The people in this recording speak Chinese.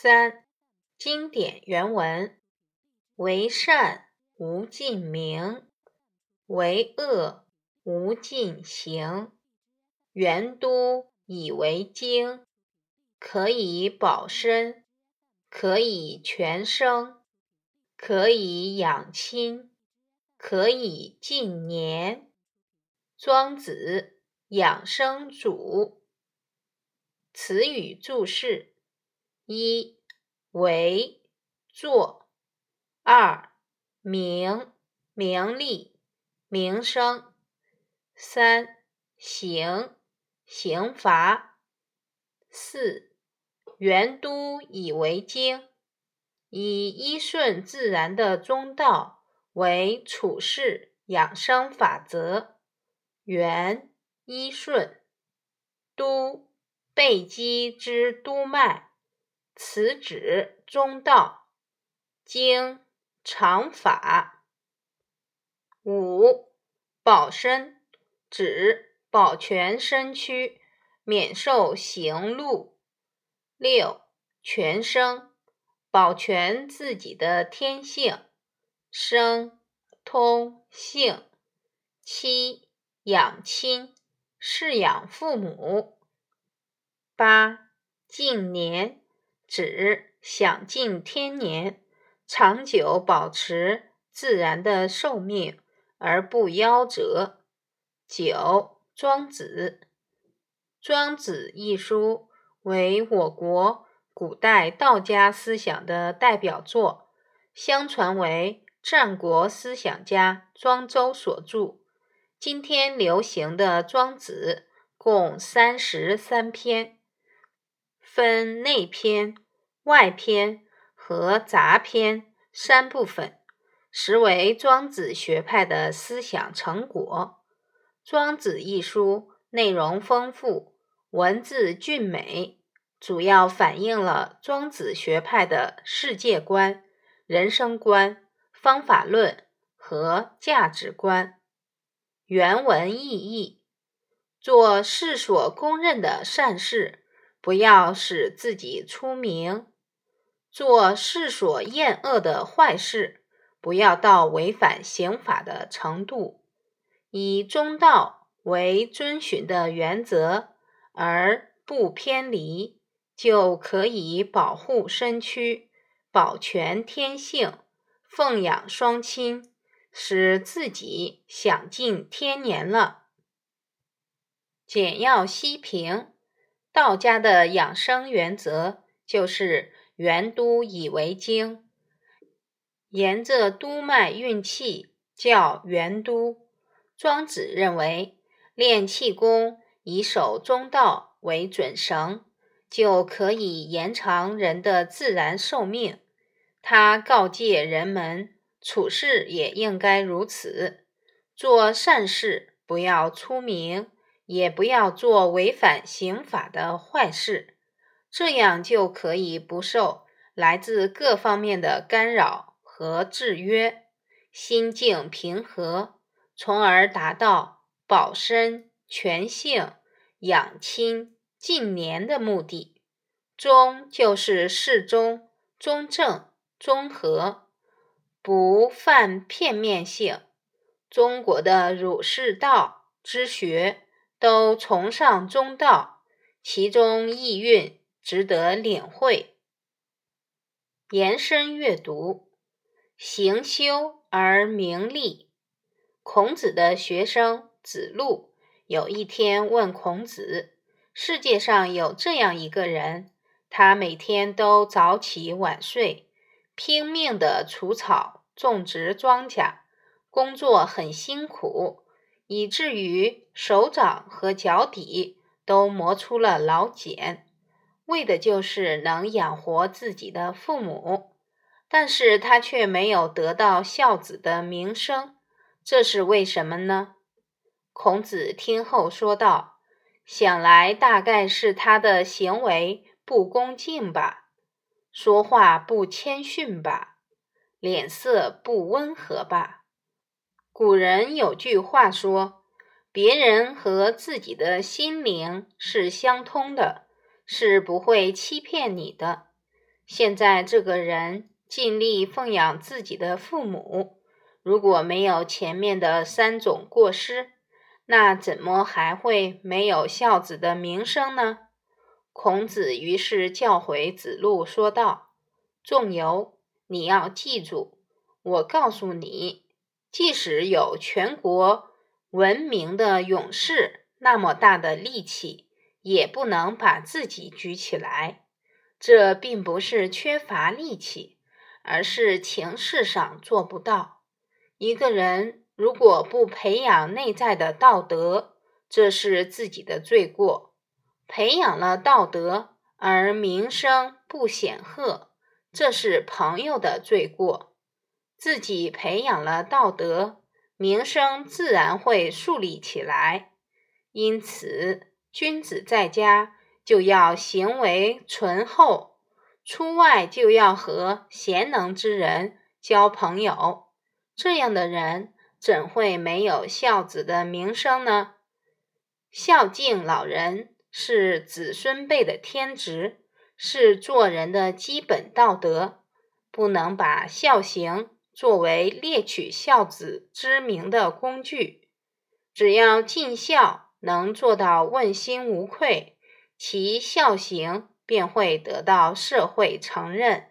三、经典原文：为善无尽名，为恶无尽行。元都以为经，可以保身，可以全生，可以养亲，可以尽年。庄子养生主。词语注释。一为作，二名名利名声，三刑刑罚，四元都以为经，以依顺自然的中道为处世养生法则。元依顺，都背肌之督脉。此指中道经常法。五保身指保全身躯，免受刑戮。六全生保全自己的天性，生通性。七养亲侍养父母。八近年。指享尽天年，长久保持自然的寿命而不夭折。九，庄子。庄子一书为我国古代道家思想的代表作，相传为战国思想家庄周所著。今天流行的庄子共三十三篇。分内篇、外篇和杂篇三部分，实为庄子学派的思想成果。《庄子》一书内容丰富，文字俊美，主要反映了庄子学派的世界观、人生观、方法论和价值观。原文意义：做世所公认的善事。不要使自己出名，做世所厌恶的坏事，不要到违反刑法的程度。以中道为遵循的原则，而不偏离，就可以保护身躯，保全天性，奉养双亲，使自己享尽天年了。简要析评。道家的养生原则就是元都以为经，沿着督脉运气叫元都。庄子认为，练气功以守中道为准绳，就可以延长人的自然寿命。他告诫人们，处事也应该如此，做善事不要出名。也不要做违反刑法的坏事，这样就可以不受来自各方面的干扰和制约，心境平和，从而达到保身全性、养亲近年的目的。中就是适中、中正、中和，不犯片面性。中国的儒释道之学。都崇尚中道，其中意蕴值得领会。延伸阅读：行修而名利。孔子的学生子路有一天问孔子：“世界上有这样一个人，他每天都早起晚睡，拼命的除草、种植庄稼，工作很辛苦。”以至于手掌和脚底都磨出了老茧，为的就是能养活自己的父母。但是他却没有得到孝子的名声，这是为什么呢？孔子听后说道：“想来大概是他的行为不恭敬吧，说话不谦逊吧，脸色不温和吧。”古人有句话说：“别人和自己的心灵是相通的，是不会欺骗你的。现在这个人尽力奉养自己的父母，如果没有前面的三种过失，那怎么还会没有孝子的名声呢？孔子于是教诲子路说道：“仲由，你要记住，我告诉你，即使有全国闻名的勇士那么大的力气，也不能把自己举起来。这并不是缺乏力气，而是情势上做不到。一个人。”如果不培养内在的道德，这是自己的罪过；培养了道德而名声不显赫，这是朋友的罪过。自己培养了道德，名声自然会树立起来。因此，君子在家就要行为醇厚，出外就要和贤能之人交朋友。这样的人。怎会没有孝子的名声呢？孝敬老人是子孙辈的天职，是做人的基本道德，不能把孝行作为猎取孝子之名的工具。只要尽孝，能做到问心无愧，其孝行便会得到社会承认。